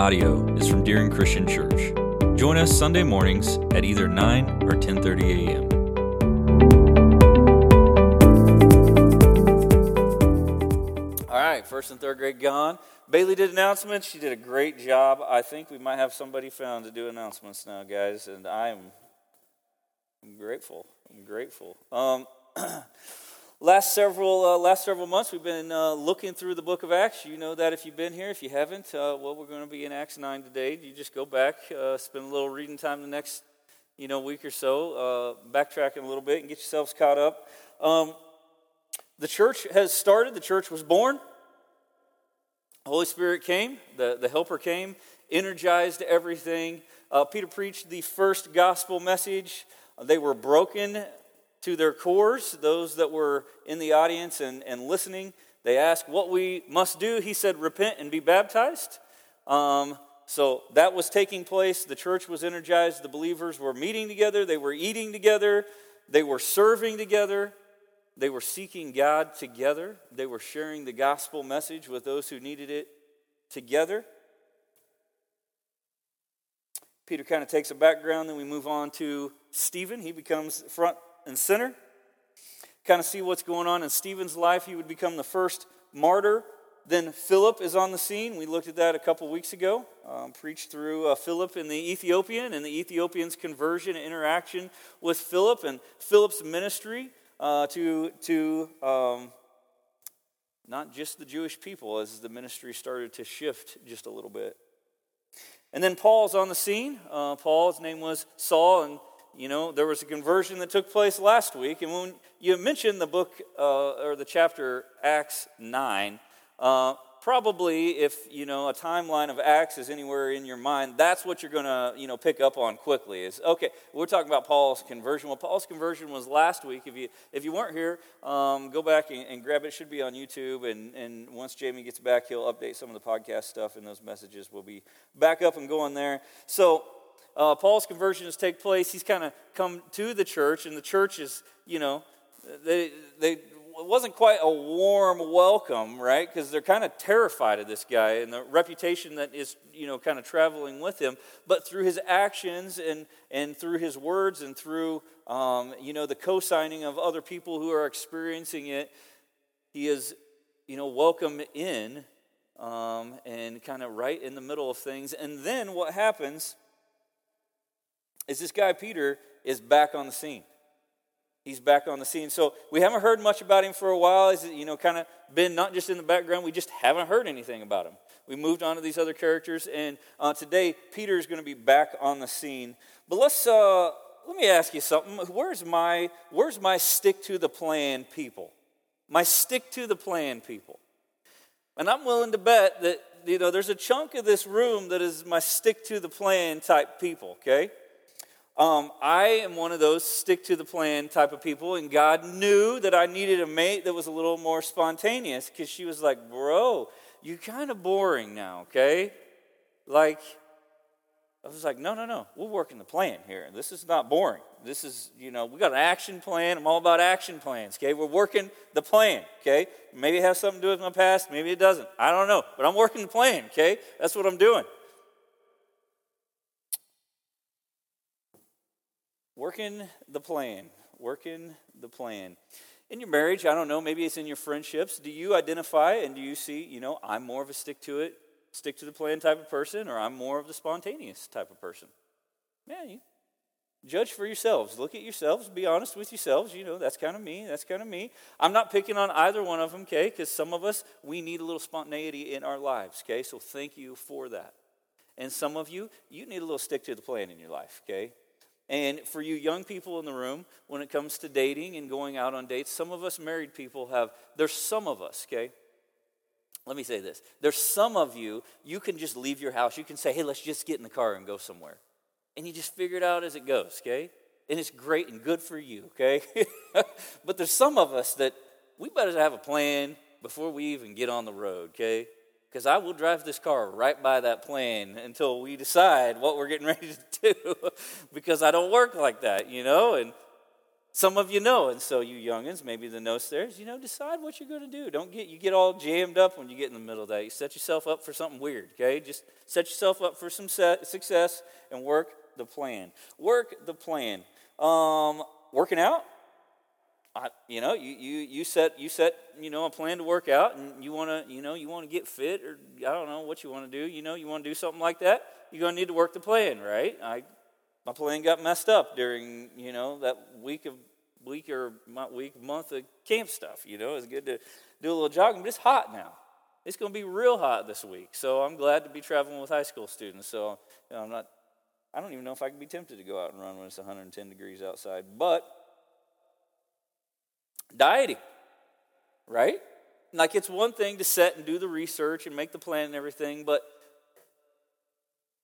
audio is from Deering Christian Church. Join us Sunday mornings at either 9 or 10:30 a.m. All right, first and third grade gone. Bailey did announcements. She did a great job. I think we might have somebody found to do announcements now, guys, and I'm, I'm grateful. I'm grateful. Um, last several uh, last several months, we've been uh, looking through the Book of Acts. You know that if you've been here. If you haven't, uh, well, we're going to be in Acts nine today. You just go back, uh, spend a little reading time the next you know week or so, uh, backtracking a little bit, and get yourselves caught up. Um, the church has started. The church was born. Holy Spirit came. The, the Helper came, energized everything. Uh, Peter preached the first gospel message. They were broken to their cores, those that were in the audience and, and listening. They asked what we must do. He said, Repent and be baptized. Um, so that was taking place. The church was energized. The believers were meeting together. They were eating together. They were serving together. They were seeking God together. They were sharing the gospel message with those who needed it together. Peter kind of takes a background, then we move on to Stephen. He becomes front and sinner. Kind of see what's going on in Stephen's life. He would become the first martyr. Then Philip is on the scene. We looked at that a couple weeks ago. Um, preached through uh, Philip and the Ethiopian and the Ethiopian's conversion and interaction with Philip and Philip's ministry uh, to, to um, not just the Jewish people as the ministry started to shift just a little bit. And then Paul's on the scene. Uh, Paul, his name was Saul, and you know there was a conversion that took place last week. And when you mentioned the book uh, or the chapter Acts nine, uh, probably if you know a timeline of acts is anywhere in your mind that's what you're going to you know pick up on quickly is okay we're talking about paul's conversion well paul's conversion was last week if you if you weren't here um, go back and, and, grab it. it should be on youtube and and once jamie gets back he'll update some of the podcast stuff and those messages will be back up and going there so uh, paul's conversions take place he's kind of come to the church and the church is you know they they it wasn't quite a warm welcome, right? Because they're kind of terrified of this guy and the reputation that is, you know, kind of traveling with him. But through his actions and, and through his words and through, um, you know, the co signing of other people who are experiencing it, he is, you know, welcome in um, and kind of right in the middle of things. And then what happens is this guy, Peter, is back on the scene he's back on the scene. So we haven't heard much about him for a while. He's, you know, kind of been not just in the background, we just haven't heard anything about him. We moved on to these other characters, and uh, today Peter is going to be back on the scene. But let's uh, let me ask you something. Where's my where's my stick to the plan people? My stick to the plan people. And I'm willing to bet that you know there's a chunk of this room that is my stick to the plan type people. Okay. Um, I am one of those stick to the plan type of people, and God knew that I needed a mate that was a little more spontaneous because she was like, Bro, you're kind of boring now, okay? Like, I was like, No, no, no, we're working the plan here. This is not boring. This is, you know, we got an action plan. I'm all about action plans, okay? We're working the plan, okay? Maybe it has something to do with my past, maybe it doesn't. I don't know, but I'm working the plan, okay? That's what I'm doing. Working the plan. Working the plan. In your marriage, I don't know, maybe it's in your friendships. Do you identify and do you see, you know, I'm more of a stick to it, stick to the plan type of person, or I'm more of the spontaneous type of person? Yeah, you judge for yourselves. Look at yourselves. Be honest with yourselves. You know, that's kind of me. That's kind of me. I'm not picking on either one of them, okay? Because some of us, we need a little spontaneity in our lives, okay? So thank you for that. And some of you, you need a little stick to the plan in your life, okay? And for you young people in the room, when it comes to dating and going out on dates, some of us married people have, there's some of us, okay? Let me say this. There's some of you, you can just leave your house. You can say, hey, let's just get in the car and go somewhere. And you just figure it out as it goes, okay? And it's great and good for you, okay? but there's some of us that we better have a plan before we even get on the road, okay? Because I will drive this car right by that plan until we decide what we're getting ready to do because I don't work like that, you know? And Some of you know, and so you youngins, maybe the no stairs, you know, decide what you're going to do. Don't get you get all jammed up when you get in the middle of that. You set yourself up for something weird, okay? Just set yourself up for some success and work the plan. Work the plan. Um, working out, I, you know, you, you, you set you set you know a plan to work out, and you want to you know you want to get fit, or I don't know what you want to do. You know, you want to do something like that. You're gonna need to work the plan, right? I my plan got messed up during you know that week of week or week month of camp stuff. You know, it's good to do a little jogging, but it's hot now. It's going to be real hot this week, so I'm glad to be traveling with high school students. So you know, I'm not. I don't even know if I could be tempted to go out and run when it's 110 degrees outside, but dieting, right? Like it's one thing to set and do the research and make the plan and everything, but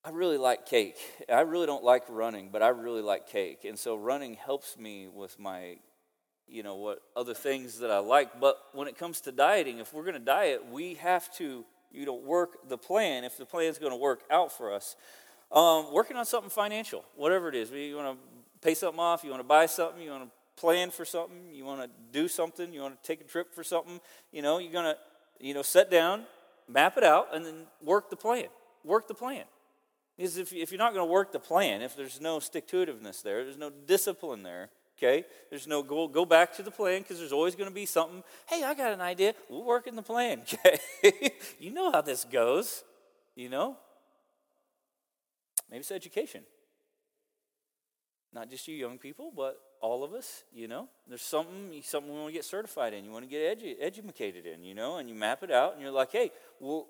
I really like cake. I really don't like running, but I really like cake. And so running helps me with my, you know, what other things that I like. But when it comes to dieting, if we're going to diet, we have to, you know, work the plan if the plan is going to work out for us. Um, working on something financial, whatever it is. You want to pay something off, you want to buy something, you want to plan for something, you want to do something, you want to take a trip for something, you know, you're going to, you know, sit down, map it out, and then work the plan. Work the plan. Because if, if you're not going to work the plan, if there's no stick to itiveness there, there's no discipline there, okay? There's no go, go back to the plan because there's always going to be something. Hey, I got an idea. We'll work in the plan, okay? you know how this goes, you know? Maybe it's education. Not just you young people, but all of us, you know. There's something, something we want to get certified in. You want to get edu- educated in, you know, and you map it out and you're like, hey, well,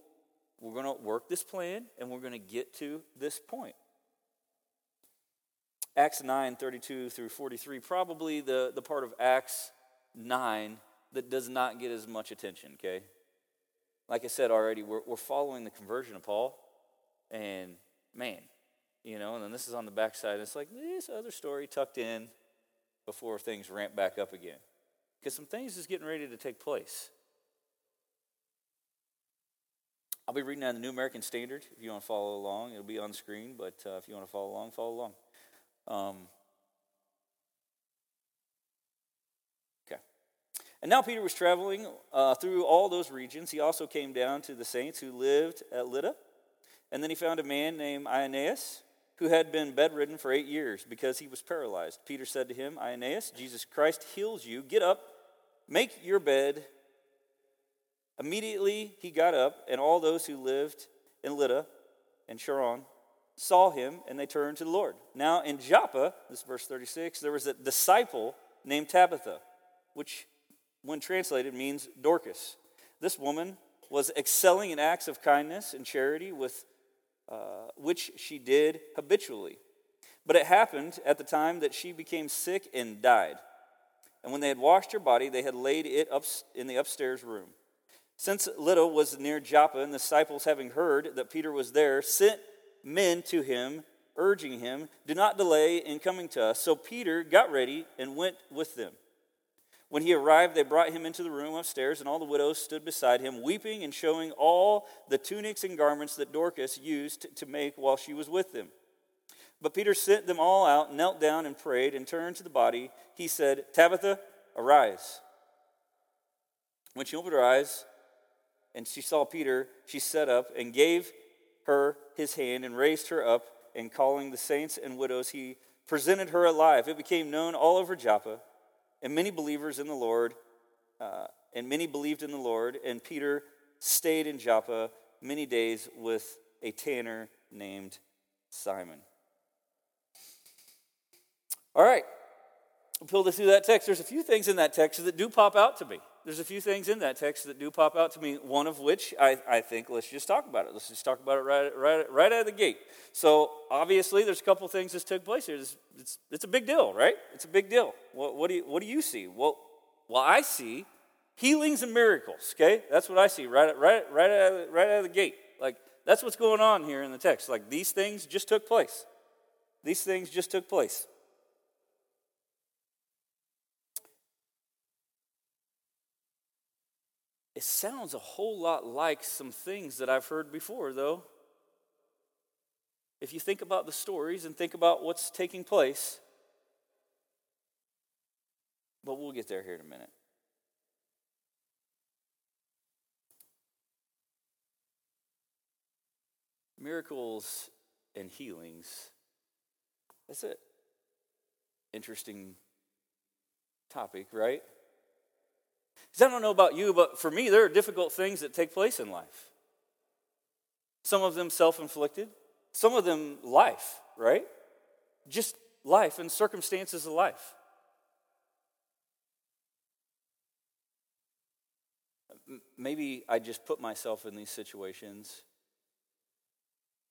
we're going to work this plan and we're going to get to this point. Acts 9, 32 through 43, probably the, the part of Acts 9 that does not get as much attention, okay? Like I said already, we're, we're following the conversion of Paul, and man, you know, and then this is on the backside. It's like this other story tucked in before things ramp back up again. Because some things is getting ready to take place. I'll be reading out the New American Standard if you want to follow along. It'll be on screen, but uh, if you want to follow along, follow along. Um, okay. And now Peter was traveling uh, through all those regions. He also came down to the saints who lived at Lydda. And then he found a man named Aeneas who had been bedridden for eight years because he was paralyzed. Peter said to him, Aeneas, Jesus Christ heals you. Get up, make your bed. Immediately he got up, and all those who lived in Lydda and Sharon saw him, and they turned to the Lord. Now in Joppa, this verse 36, there was a disciple named Tabitha, which, when translated, means Dorcas. This woman was excelling in acts of kindness and charity with uh, which she did habitually. But it happened at the time that she became sick and died. And when they had washed her body, they had laid it up in the upstairs room. Since Lydda was near Joppa, and the disciples, having heard that Peter was there, sent men to him, urging him, Do not delay in coming to us. So Peter got ready and went with them. When he arrived, they brought him into the room upstairs, and all the widows stood beside him, weeping and showing all the tunics and garments that Dorcas used to make while she was with them. But Peter sent them all out, knelt down, and prayed, and turned to the body. He said, Tabitha, arise. When she opened her eyes and she saw Peter, she sat up and gave her his hand and raised her up, and calling the saints and widows, he presented her alive. It became known all over Joppa and many believers in the Lord, uh, and many believed in the Lord, and Peter stayed in Joppa many days with a tanner named Simon. All right, we'll through that text. There's a few things in that text that do pop out to me. There's a few things in that text that do pop out to me, one of which I, I think let's just talk about it. Let's just talk about it right, right, right out of the gate. So, obviously, there's a couple things that took place here. It's, it's, it's a big deal, right? It's a big deal. What, what, do you, what do you see? Well, well, I see healings and miracles, okay? That's what I see right, right, right, out of, right out of the gate. Like, that's what's going on here in the text. Like, these things just took place. These things just took place. It sounds a whole lot like some things that I've heard before, though. If you think about the stories and think about what's taking place, but we'll get there here in a minute. Miracles and healings. That's it. Interesting topic, right? Because I don't know about you, but for me, there are difficult things that take place in life. Some of them self inflicted, some of them life, right? Just life and circumstances of life. Maybe I just put myself in these situations.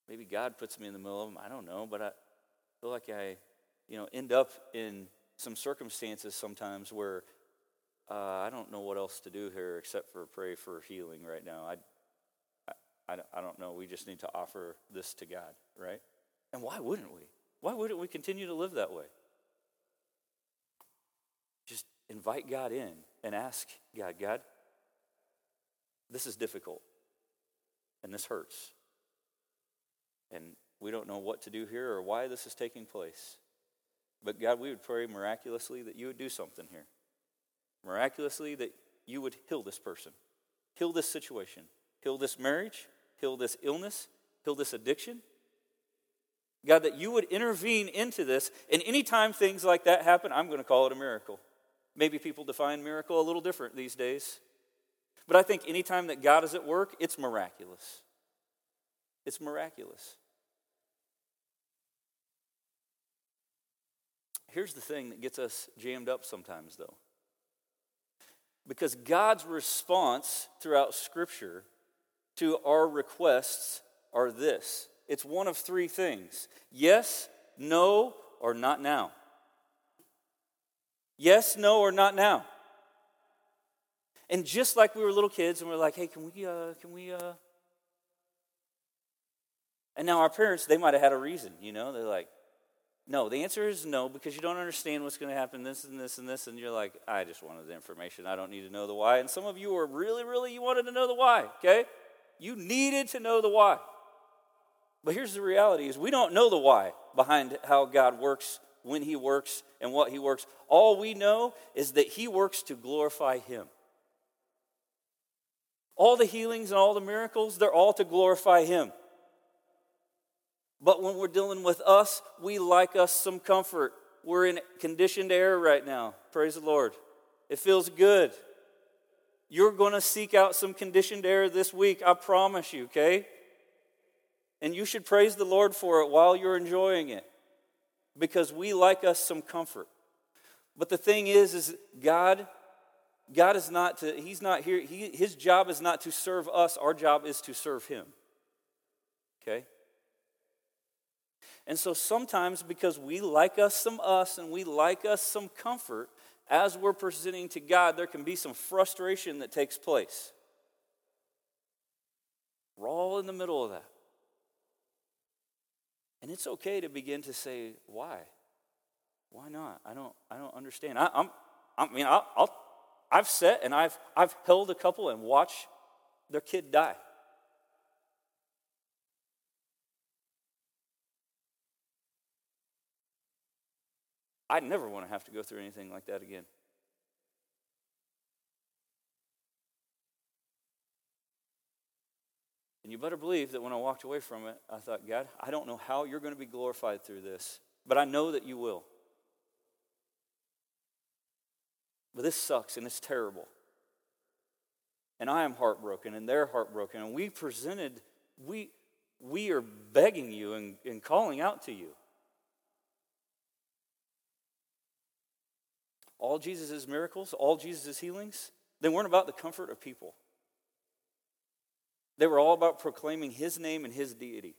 Maybe God puts me in the middle of them. I don't know, but I feel like I, you know, end up in some circumstances sometimes where uh, I don't know what else to do here except for pray for healing right now. I, I, I don't know. We just need to offer this to God, right? And why wouldn't we? Why wouldn't we continue to live that way? Just invite God in and ask God, God, this is difficult and this hurts. And we don't know what to do here or why this is taking place. But God, we would pray miraculously that you would do something here. Miraculously, that you would heal this person, heal this situation, heal this marriage, heal this illness, heal this addiction. God, that you would intervene into this. And anytime things like that happen, I'm going to call it a miracle. Maybe people define miracle a little different these days. But I think anytime that God is at work, it's miraculous. It's miraculous. Here's the thing that gets us jammed up sometimes, though. Because God's response throughout Scripture to our requests are this it's one of three things yes, no, or not now. Yes, no, or not now. And just like we were little kids and we are like, hey, can we, uh, can we, uh... And now our parents, they might have had a reason, you know? They're like, no, the answer is no because you don't understand what's going to happen, this and this and this, and you're like, I just wanted the information. I don't need to know the why. And some of you are really, really, you wanted to know the why, okay? You needed to know the why. But here's the reality is we don't know the why behind how God works, when he works, and what he works. All we know is that he works to glorify him. All the healings and all the miracles, they're all to glorify him. But when we're dealing with us, we like us some comfort. We're in conditioned air right now. Praise the Lord. It feels good. You're going to seek out some conditioned air this week, I promise you, okay? And you should praise the Lord for it while you're enjoying it because we like us some comfort. But the thing is is God God is not to he's not here he, his job is not to serve us, our job is to serve him. Okay? And so sometimes, because we like us some us and we like us some comfort, as we're presenting to God, there can be some frustration that takes place. We're all in the middle of that. And it's okay to begin to say, why? Why not? I don't, I don't understand. I, I'm, I mean, I'll, I'll, I've sat and I've, I've held a couple and watched their kid die. I'd never want to have to go through anything like that again. And you better believe that when I walked away from it, I thought, God, I don't know how you're going to be glorified through this, but I know that you will. But this sucks and it's terrible. And I am heartbroken and they're heartbroken. And we presented, we, we are begging you and, and calling out to you. All Jesus' miracles, all Jesus' healings, they weren't about the comfort of people. They were all about proclaiming his name and his deity.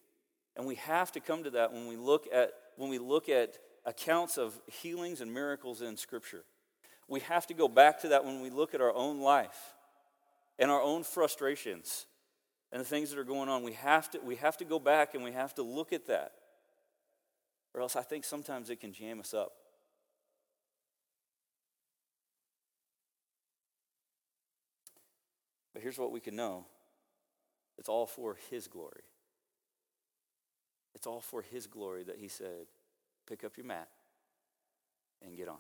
And we have to come to that when we look at when we look at accounts of healings and miracles in scripture. We have to go back to that when we look at our own life and our own frustrations and the things that are going on. We have to we have to go back and we have to look at that. Or else I think sometimes it can jam us up. But here's what we can know it's all for His glory. It's all for His glory that He said, pick up your mat and get on.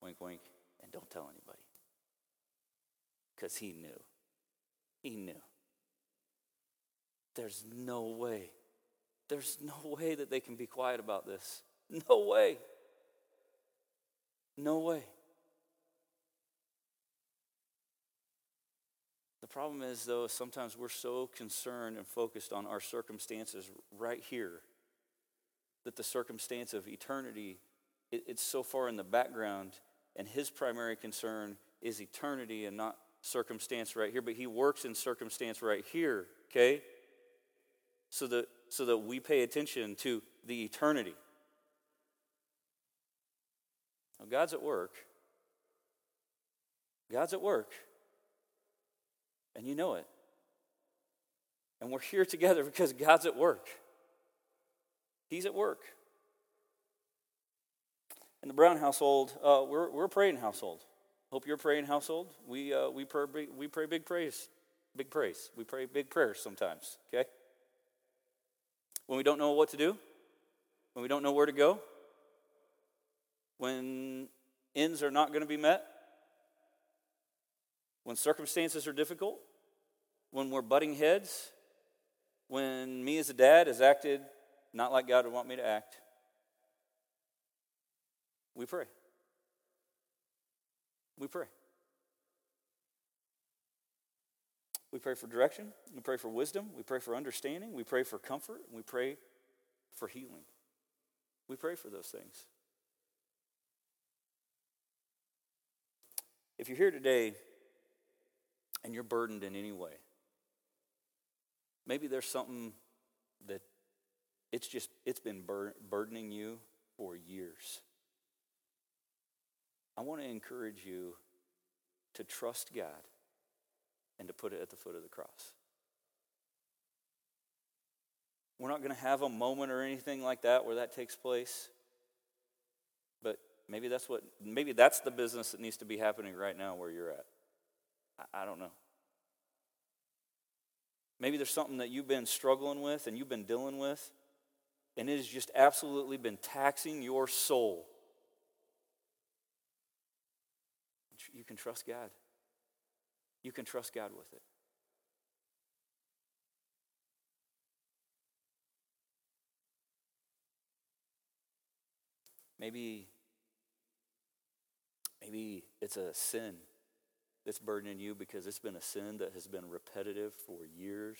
wink, wink, and don't tell anybody. Because he knew. He knew. There's no way. There's no way that they can be quiet about this. No way. No way. The problem is, though, sometimes we're so concerned and focused on our circumstances right here that the circumstance of eternity it, it's so far in the background, and his primary concern is eternity and not circumstance right here. But he works in circumstance right here, okay? So that so that we pay attention to the eternity. Now, God's at work. God's at work. And you know it. And we're here together because God's at work. He's at work. In the Brown household, uh, we're, we're a praying household. Hope you're a praying household. We, uh, we, pray, we pray big praise. Big praise. We pray big prayers sometimes, okay? When we don't know what to do, when we don't know where to go, when ends are not going to be met, when circumstances are difficult, when we're butting heads, when me as a dad has acted not like God would want me to act, we pray. We pray. We pray for direction. We pray for wisdom. We pray for understanding. We pray for comfort. We pray for healing. We pray for those things. If you're here today and you're burdened in any way, maybe there's something that it's just it's been bur- burdening you for years. I want to encourage you to trust God and to put it at the foot of the cross. We're not going to have a moment or anything like that where that takes place. But maybe that's what maybe that's the business that needs to be happening right now where you're at. I, I don't know. Maybe there's something that you've been struggling with and you've been dealing with, and it has just absolutely been taxing your soul. You can trust God. You can trust God with it. Maybe, maybe it's a sin that's burdening you because it's been a sin that has been repetitive for years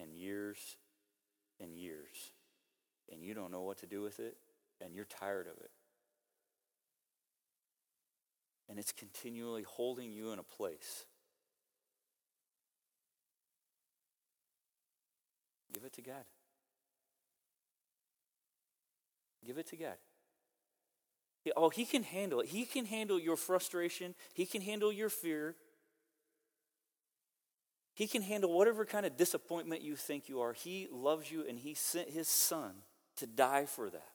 and years and years. And you don't know what to do with it, and you're tired of it. And it's continually holding you in a place. Give it to God. Give it to God. Oh, He can handle it. He can handle your frustration. He can handle your fear. He can handle whatever kind of disappointment you think you are. He loves you and He sent His Son to die for that.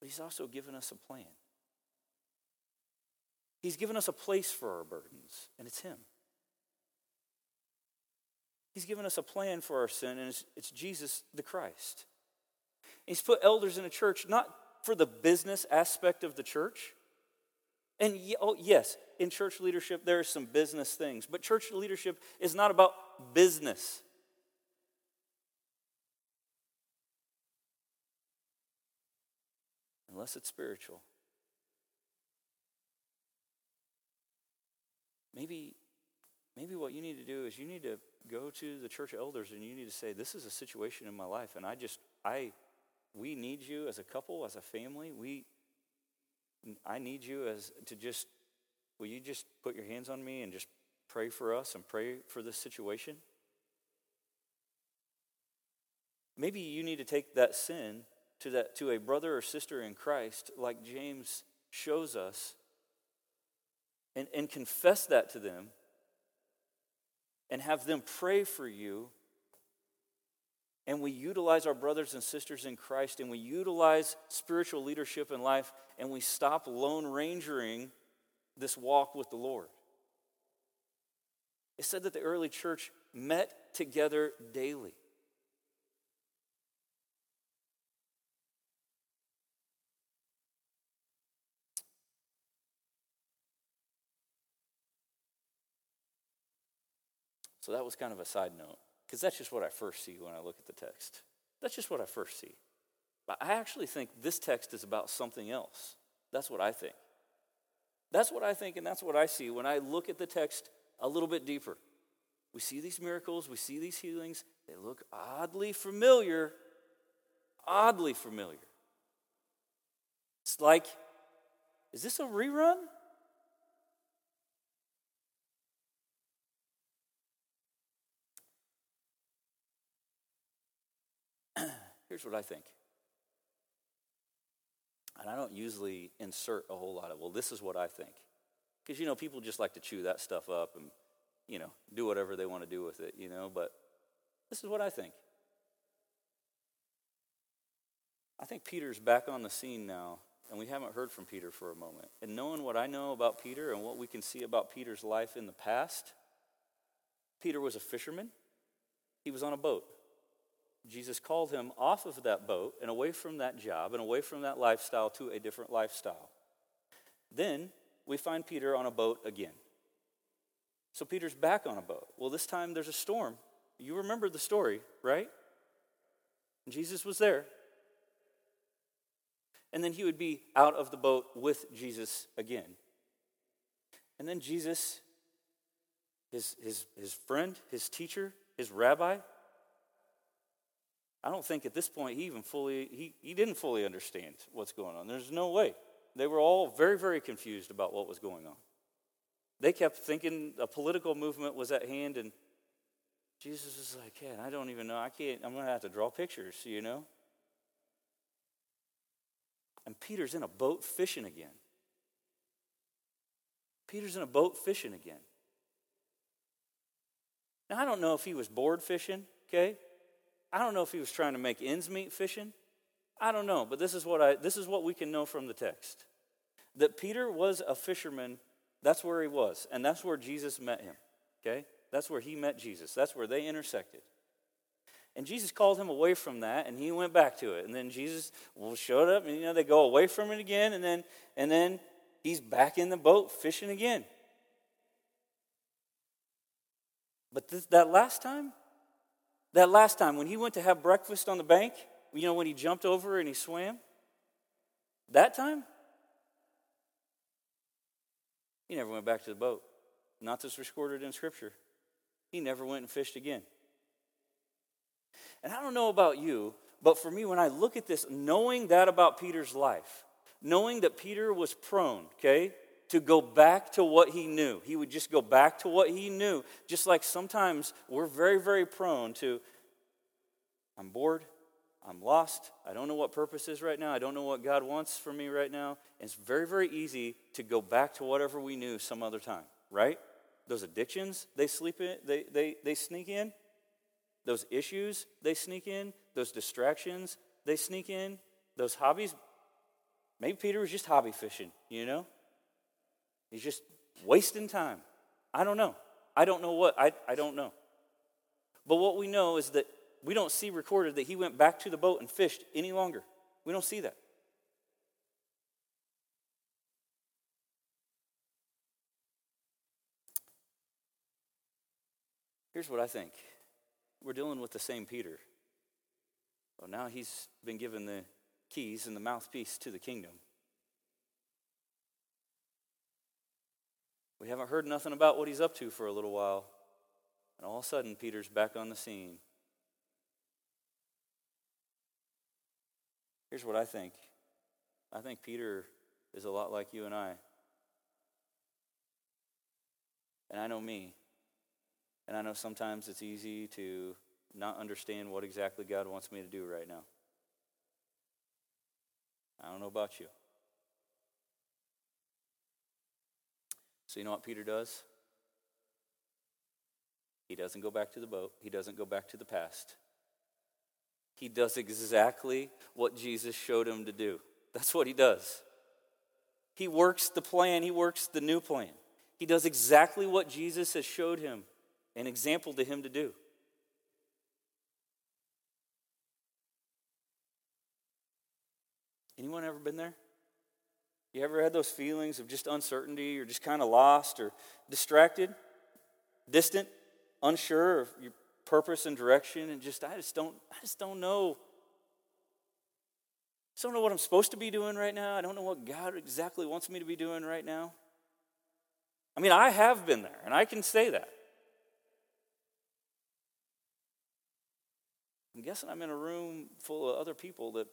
But He's also given us a plan. He's given us a place for our burdens, and it's Him. He's given us a plan for our sin, and it's, it's Jesus the Christ. He's put elders in a church not for the business aspect of the church. And oh, yes, in church leadership, there are some business things, but church leadership is not about business. Unless it's spiritual. Maybe, maybe what you need to do is you need to go to the church elders and you need to say, This is a situation in my life, and I just, I, we need you as a couple, as a family. We, I need you as to just, will you just put your hands on me and just pray for us and pray for this situation? Maybe you need to take that sin to, that, to a brother or sister in Christ, like James shows us, and, and confess that to them and have them pray for you and we utilize our brothers and sisters in Christ and we utilize spiritual leadership in life and we stop lone rangering this walk with the Lord. It said that the early church met together daily. So that was kind of a side note because that's just what I first see when I look at the text. That's just what I first see. But I actually think this text is about something else. That's what I think. That's what I think, and that's what I see when I look at the text a little bit deeper. We see these miracles, we see these healings, they look oddly familiar, oddly familiar. It's like, is this a rerun? Here's what I think. And I don't usually insert a whole lot of, well, this is what I think. Because, you know, people just like to chew that stuff up and, you know, do whatever they want to do with it, you know, but this is what I think. I think Peter's back on the scene now, and we haven't heard from Peter for a moment. And knowing what I know about Peter and what we can see about Peter's life in the past, Peter was a fisherman, he was on a boat. Jesus called him off of that boat and away from that job and away from that lifestyle to a different lifestyle. Then we find Peter on a boat again. So Peter's back on a boat. Well, this time there's a storm. You remember the story, right? Jesus was there. And then he would be out of the boat with Jesus again. And then Jesus, his, his, his friend, his teacher, his rabbi, I don't think at this point he even fully, he, he didn't fully understand what's going on. There's no way. They were all very, very confused about what was going on. They kept thinking a political movement was at hand, and Jesus is like, yeah, I don't even know. I can't, I'm to have to draw pictures, you know? And Peter's in a boat fishing again. Peter's in a boat fishing again. Now, I don't know if he was bored fishing, okay? I don't know if he was trying to make ends meet fishing. I don't know, but this is what I this is what we can know from the text. That Peter was a fisherman, that's where he was, and that's where Jesus met him. Okay? That's where he met Jesus. That's where they intersected. And Jesus called him away from that, and he went back to it. And then Jesus showed up, and you know they go away from it again, and then and then he's back in the boat fishing again. But this, that last time, that last time when he went to have breakfast on the bank, you know, when he jumped over and he swam, that time, he never went back to the boat. Not this recorded in Scripture. He never went and fished again. And I don't know about you, but for me, when I look at this, knowing that about Peter's life, knowing that Peter was prone, okay, to go back to what he knew. He would just go back to what he knew. Just like sometimes we're very, very prone to, I'm bored, I'm lost, I don't know what purpose is right now, I don't know what God wants for me right now. And it's very, very easy to go back to whatever we knew some other time, right? Those addictions, they sleep in, they, they, they sneak in. Those issues, they sneak in. Those distractions, they sneak in. Those hobbies, maybe Peter was just hobby fishing, you know? He's just wasting time. I don't know. I don't know what. I, I don't know. But what we know is that we don't see recorded that he went back to the boat and fished any longer. We don't see that. Here's what I think we're dealing with the same Peter. Well, now he's been given the keys and the mouthpiece to the kingdom. We haven't heard nothing about what he's up to for a little while. And all of a sudden, Peter's back on the scene. Here's what I think I think Peter is a lot like you and I. And I know me. And I know sometimes it's easy to not understand what exactly God wants me to do right now. I don't know about you. So, you know what Peter does? He doesn't go back to the boat, he doesn't go back to the past. He does exactly what Jesus showed him to do. That's what he does. He works the plan, he works the new plan. He does exactly what Jesus has showed him, an example to him to do. Anyone ever been there? You ever had those feelings of just uncertainty or just kind of lost or distracted, distant? unsure of your purpose and direction and just I just don't I just don't know. I just don't know what I'm supposed to be doing right now. I don't know what God exactly wants me to be doing right now. I mean, I have been there, and I can say that. I'm guessing I'm in a room full of other people that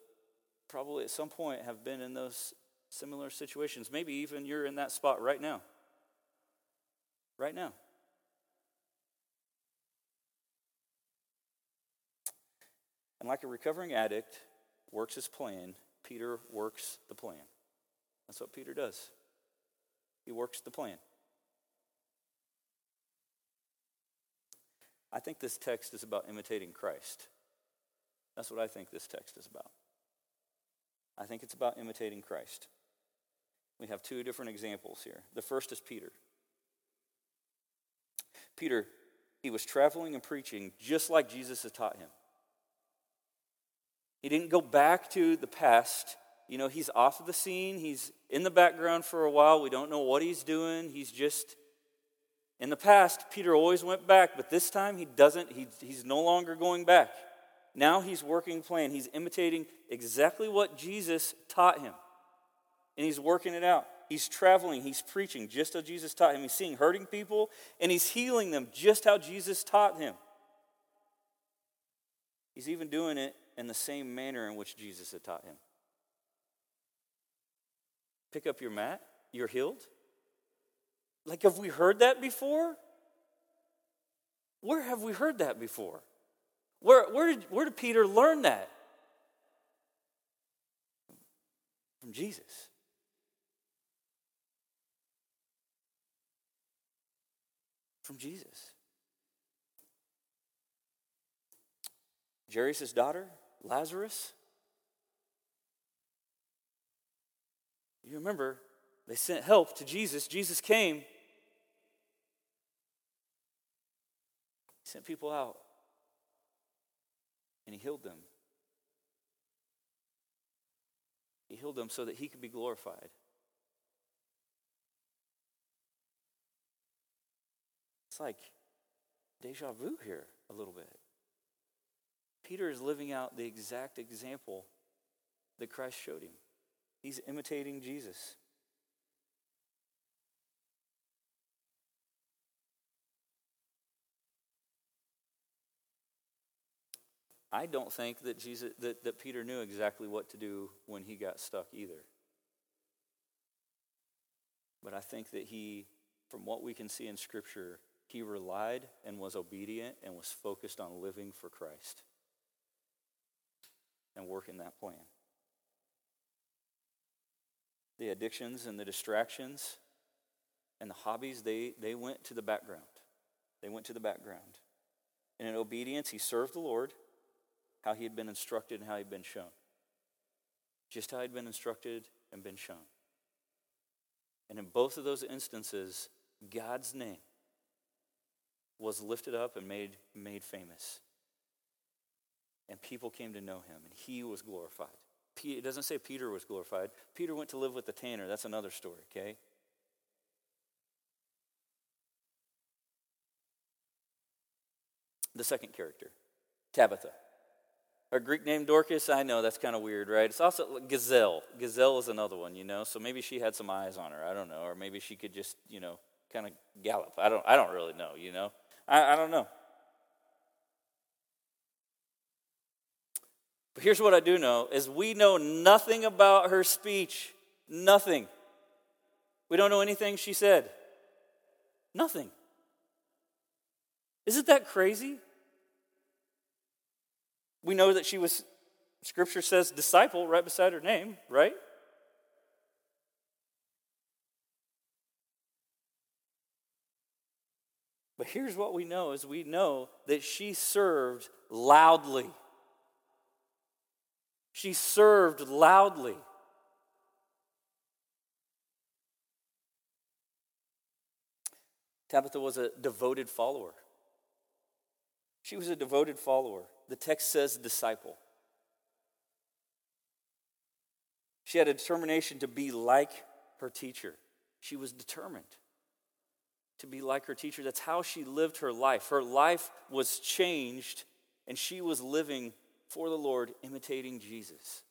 probably at some point have been in those similar situations. Maybe even you're in that spot right now. Right now. And like a recovering addict works his plan, Peter works the plan. That's what Peter does. He works the plan. I think this text is about imitating Christ. That's what I think this text is about. I think it's about imitating Christ. We have two different examples here. The first is Peter. Peter, he was traveling and preaching just like Jesus had taught him. He didn't go back to the past. You know, he's off of the scene. He's in the background for a while. We don't know what he's doing. He's just in the past, Peter always went back, but this time he doesn't. He, he's no longer going back. Now he's working plan. He's imitating exactly what Jesus taught him. And he's working it out. He's traveling, he's preaching just how Jesus taught him. He's seeing hurting people, and he's healing them just how Jesus taught him. He's even doing it in the same manner in which Jesus had taught him. Pick up your mat, you're healed. Like, have we heard that before? Where have we heard that before? Where, where, did, where did Peter learn that? From Jesus. From Jesus. Jairus' daughter, Lazarus. You remember, they sent help to Jesus. Jesus came. He sent people out and he healed them. He healed them so that he could be glorified. Like deja vu here a little bit. Peter is living out the exact example that Christ showed him. He's imitating Jesus. I don't think that Jesus that, that Peter knew exactly what to do when he got stuck either. But I think that he, from what we can see in Scripture, he relied and was obedient and was focused on living for Christ and working that plan. The addictions and the distractions and the hobbies, they, they went to the background. They went to the background. And in obedience, he served the Lord how he had been instructed and how he'd been shown. Just how he'd been instructed and been shown. And in both of those instances, God's name was lifted up and made, made famous. And people came to know him, and he was glorified. It doesn't say Peter was glorified. Peter went to live with the tanner. That's another story, okay? The second character, Tabitha. A Greek name Dorcas, I know that's kind of weird, right? It's also Gazelle. Gazelle is another one, you know. So maybe she had some eyes on her. I don't know, or maybe she could just, you know, kind of gallop. I don't. I don't really know, you know. I, I don't know. But here's what I do know: is we know nothing about her speech. Nothing. We don't know anything she said. Nothing. Isn't that crazy? We know that she was, Scripture says, disciple right beside her name, right? But here's what we know is we know that she served loudly. She served loudly. Tabitha was a devoted follower. She was a devoted follower. The text says disciple. She had a determination to be like her teacher. She was determined. To be like her teacher. That's how she lived her life. Her life was changed, and she was living for the Lord, imitating Jesus.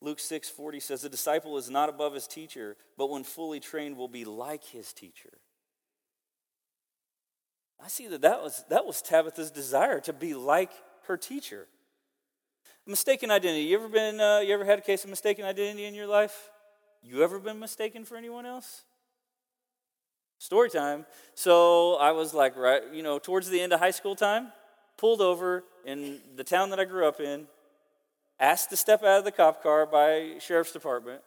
Luke 6 40 says, The disciple is not above his teacher, but when fully trained will be like his teacher. I see that that was, that was Tabitha's desire to be like her teacher. Mistaken identity. You ever been? Uh, you ever had a case of mistaken identity in your life? You ever been mistaken for anyone else? Story time. So I was like, right, you know, towards the end of high school time, pulled over in the town that I grew up in, asked to step out of the cop car by sheriff's department,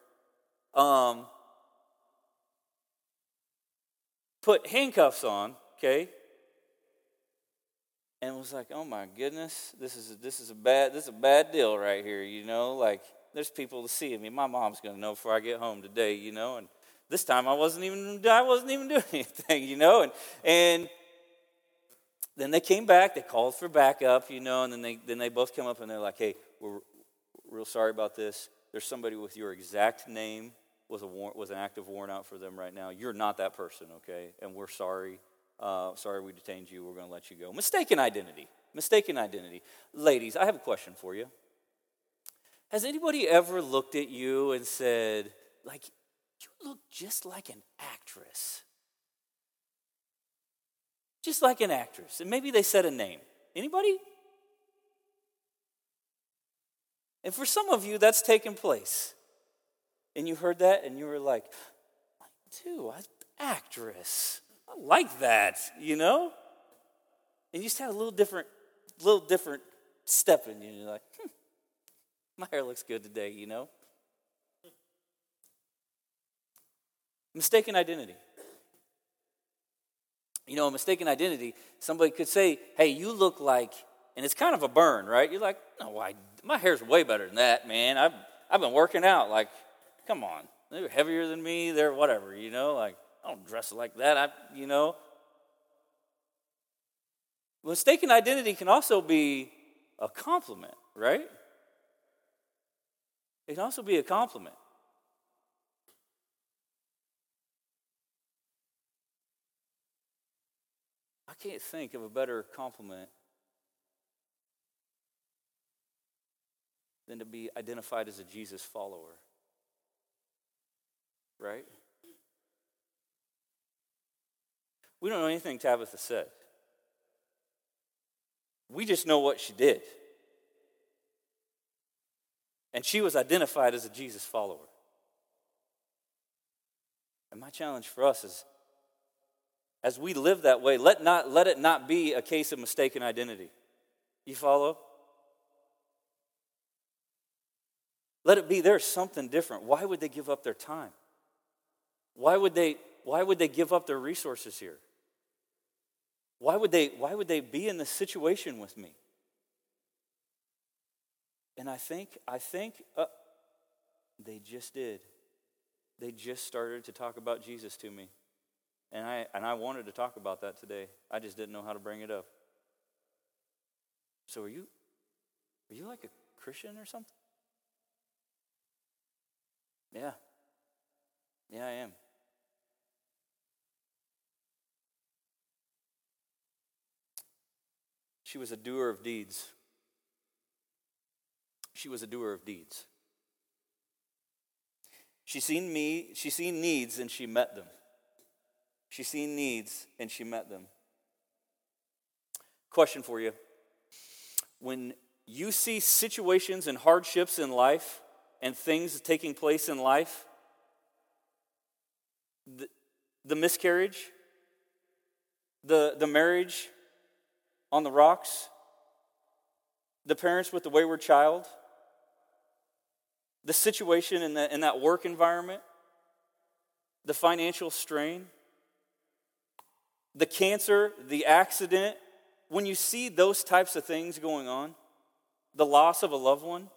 um, put handcuffs on, okay, and was like, "Oh my goodness, this is a, this is a bad this is a bad deal right here." You know, like there's people to see me. My mom's gonna know before I get home today. You know, and this time I wasn't even I wasn't even doing anything. You know, and and then they came back. They called for backup. You know, and then they then they both come up and they're like, "Hey, we're real sorry about this. There's somebody with your exact name with a war- with an active warrant out for them right now. You're not that person, okay? And we're sorry." Uh, sorry we detained you. We're going to let you go. Mistaken identity. Mistaken identity. Ladies, I have a question for you. Has anybody ever looked at you and said, like, you look just like an actress? Just like an actress. And maybe they said a name. Anybody? And for some of you, that's taken place. And you heard that and you were like, I do, actress. I like that, you know? And you just had a little different, little different step in you. You're like, hmm, my hair looks good today, you know? Mistaken identity. You know, a mistaken identity, somebody could say, hey, you look like, and it's kind of a burn, right? You're like, no, I, my hair's way better than that, man. I've, I've been working out. Like, come on. They're heavier than me. They're whatever, you know? Like, I don't dress like that. I, you know. Mistaken identity can also be a compliment, right? It can also be a compliment. Can't think of a better compliment than to be identified as a Jesus follower. Right? We don't know anything Tabitha said. We just know what she did. And she was identified as a Jesus follower. And my challenge for us is as we live that way, let, not, let it not be a case of mistaken identity. You follow? Let it be there's something different. Why would they give up their time? Why would they, why would they give up their resources here? Why would they, why would they be in this situation with me? And I think, I think uh, they just did. They just started to talk about Jesus to me. And I, and I wanted to talk about that today. I just didn't know how to bring it up. So are you, are you like a Christian or something? Yeah. Yeah, I am. She was a doer of deeds. She was a doer of deeds. She seen me, she seen needs and she met them. She seen needs and she met them. Question for you. When you see situations and hardships in life and things taking place in life, the, the miscarriage, the, the marriage on the rocks, the parents with the wayward child, the situation in, the, in that work environment, the financial strain, the cancer, the accident, when you see those types of things going on, the loss of a loved one,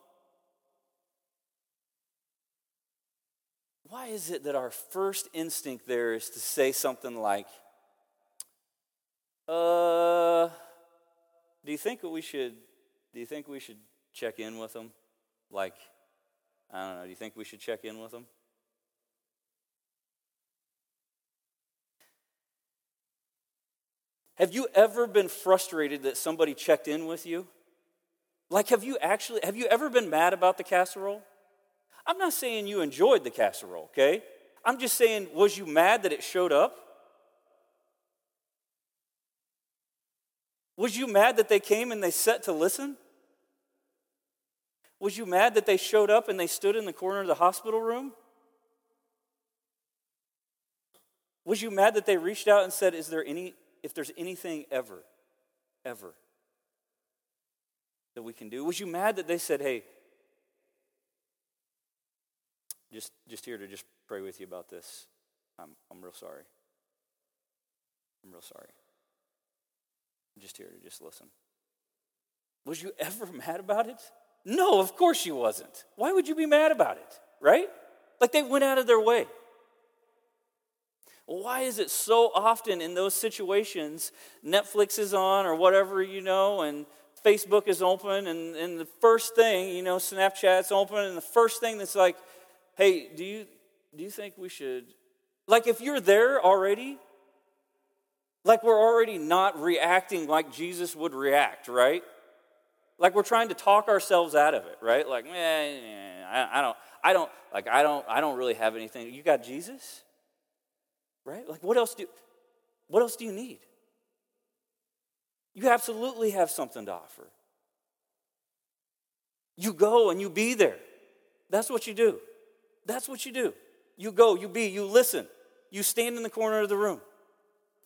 why is it that our first instinct there is to say something like, uh, do you think we should do you think we should check in with them? Like, I don't know, do you think we should check in with them? Have you ever been frustrated that somebody checked in with you? Like, have you actually, have you ever been mad about the casserole? I'm not saying you enjoyed the casserole, okay? I'm just saying, was you mad that it showed up? Was you mad that they came and they sat to listen? Was you mad that they showed up and they stood in the corner of the hospital room? Was you mad that they reached out and said, Is there any, if there's anything ever, ever that we can do? Was you mad that they said, Hey, just, just here to just pray with you about this? I'm, I'm real sorry. I'm real sorry. I'm just here to just listen. Was you ever mad about it? No, of course you wasn't. Why would you be mad about it? Right? Like they went out of their way. Why is it so often in those situations, Netflix is on or whatever, you know, and Facebook is open, and, and the first thing, you know, Snapchat's open, and the first thing that's like, hey, do you, do you think we should, like if you're there already, like we're already not reacting like Jesus would react, right? Like we're trying to talk ourselves out of it, right? Like, eh, I, I don't, I don't, like I don't, I don't really have anything. You got Jesus? Right? Like what else do what else do you need? You absolutely have something to offer. You go and you be there. That's what you do. That's what you do. You go, you be, you listen. You stand in the corner of the room.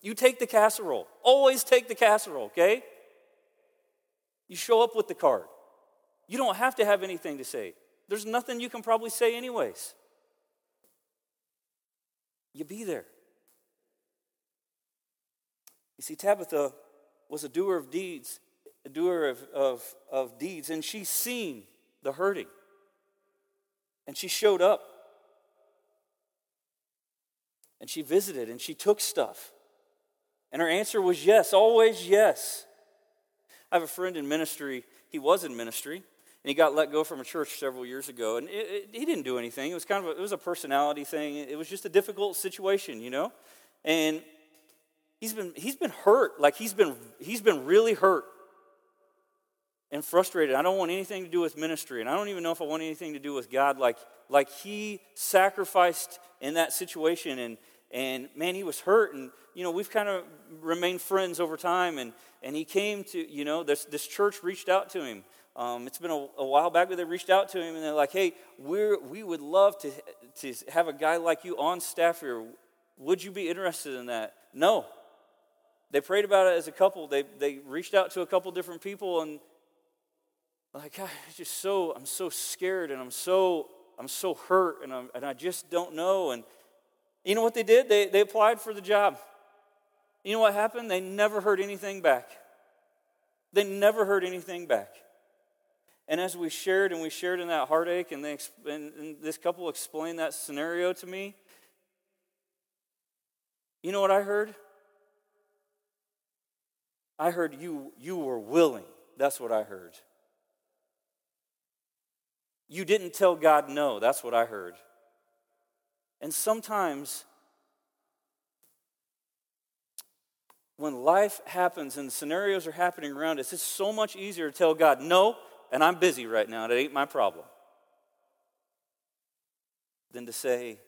You take the casserole. Always take the casserole, okay? You show up with the card. You don't have to have anything to say. There's nothing you can probably say, anyways. You be there. You see, Tabitha was a doer of deeds, a doer of, of, of deeds, and she seen the hurting. And she showed up. And she visited and she took stuff. And her answer was yes, always yes. I have a friend in ministry. He was in ministry, and he got let go from a church several years ago. And it, it, he didn't do anything. It was kind of a, it was a personality thing. It was just a difficult situation, you know. And he's been he's been hurt. Like he's been he's been really hurt and frustrated. I don't want anything to do with ministry and i don't even know if i want anything to do with god. Like like he sacrificed in that situation and and man he was hurt and you know we've kind of remained friends over time and and he came to you know this this church reached out to him. Um, it's been a, a, while back but they reached out to him and they're like hey we're we would love to to have a guy like you on staff here. Would you be interested in that? No they prayed about it as a couple. They, they reached out to a couple different people and like, God, just so, I'm so scared and I'm so, I'm so hurt and, I'm, and I just don't know. And you know what they did? They, they applied for the job. You know what happened? They never heard anything back. They never heard anything back. And as we shared and we shared in that heartache, and, they, and, and this couple explained that scenario to me, you know what I heard? I heard you, you were willing. That's what I heard. You didn't tell God no. That's what I heard. And sometimes, when life happens and scenarios are happening around us, it's so much easier to tell God no, and I'm busy right now. and It ain't my problem. Than to say,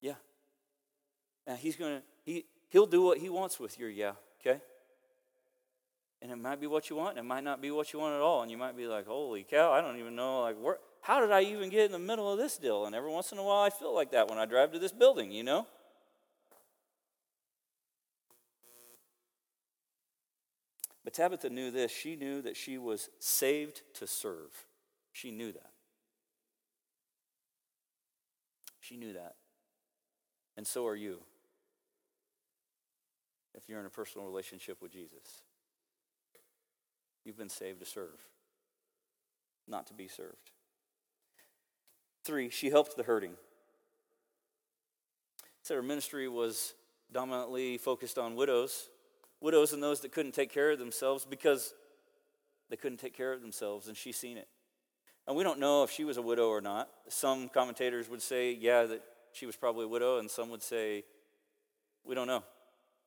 yeah. And he's going to, He'll do what He wants with your yeah, okay? And it might be what you want, and it might not be what you want at all. And you might be like, holy cow, I don't even know, like, where, how did I even get in the middle of this deal? And every once in a while, I feel like that when I drive to this building, you know? But Tabitha knew this. She knew that she was saved to serve. She knew that. She knew that. And so are you if you're in a personal relationship with Jesus. You've been saved to serve, not to be served. Three, she helped the hurting. Said her ministry was dominantly focused on widows, widows and those that couldn't take care of themselves because they couldn't take care of themselves, and she's seen it. And we don't know if she was a widow or not. Some commentators would say, yeah, that she was probably a widow, and some would say, we don't know.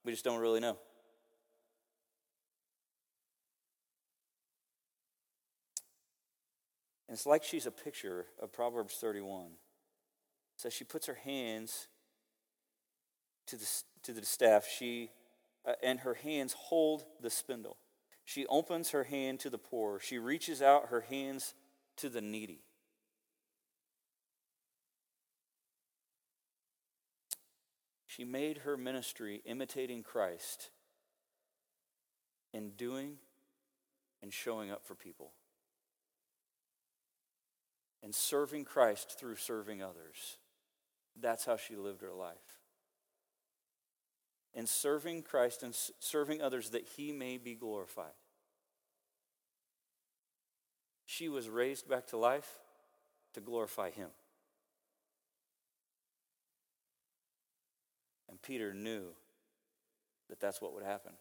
We just don't really know. And it's like she's a picture of Proverbs 31. So she puts her hands to the, to the staff, she, uh, and her hands hold the spindle. She opens her hand to the poor. She reaches out her hands to the needy. She made her ministry imitating Christ in doing and showing up for people, and serving Christ through serving others. That's how she lived her life. In serving Christ and serving others that he may be glorified. She was raised back to life to glorify him. Peter knew that that's what would happen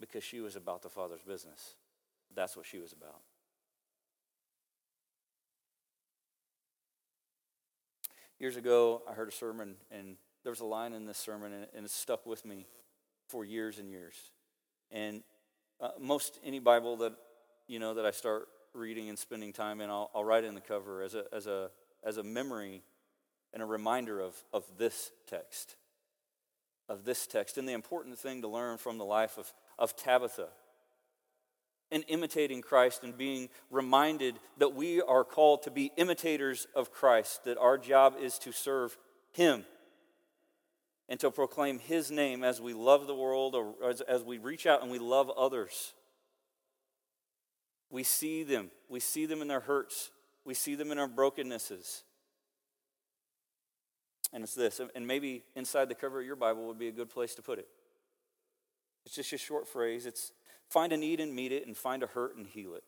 because she was about the Father's business. That's what she was about. Years ago, I heard a sermon, and there was a line in this sermon, and, it stuck with me for years and years. And uh, most any Bible that you know that I start reading and spending time in, I'll, I'll write in the cover as a as a as a memory and a reminder of, of this text. Of this text. And the important thing to learn from the life of, of Tabitha and imitating Christ and being reminded that we are called to be imitators of Christ, that our job is to serve Him and to proclaim His name as we love the world or as, as we reach out and we love others. We see them, we see them in their hurts, we see them in our brokennesses. And it's this, and maybe inside the cover of your Bible would be a good place to put it. It's just a short phrase. It's find a need and meet it, and find a hurt and heal it.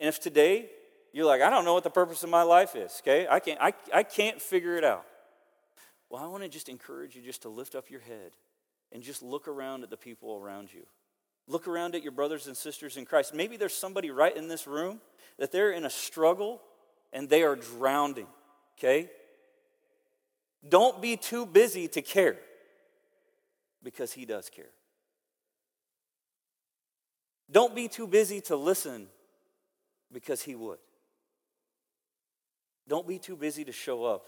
And if today you're like, I don't know what the purpose of my life is, okay? I can't, I, I can't figure it out. Well, I want to just encourage you just to lift up your head and just look around at the people around you. Look around at your brothers and sisters in Christ. Maybe there's somebody right in this room that they're in a struggle and they are drowning, okay? Don't be too busy to care because He does care. Don't be too busy to listen because He would. Don't be too busy to show up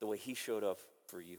the way He showed up for you.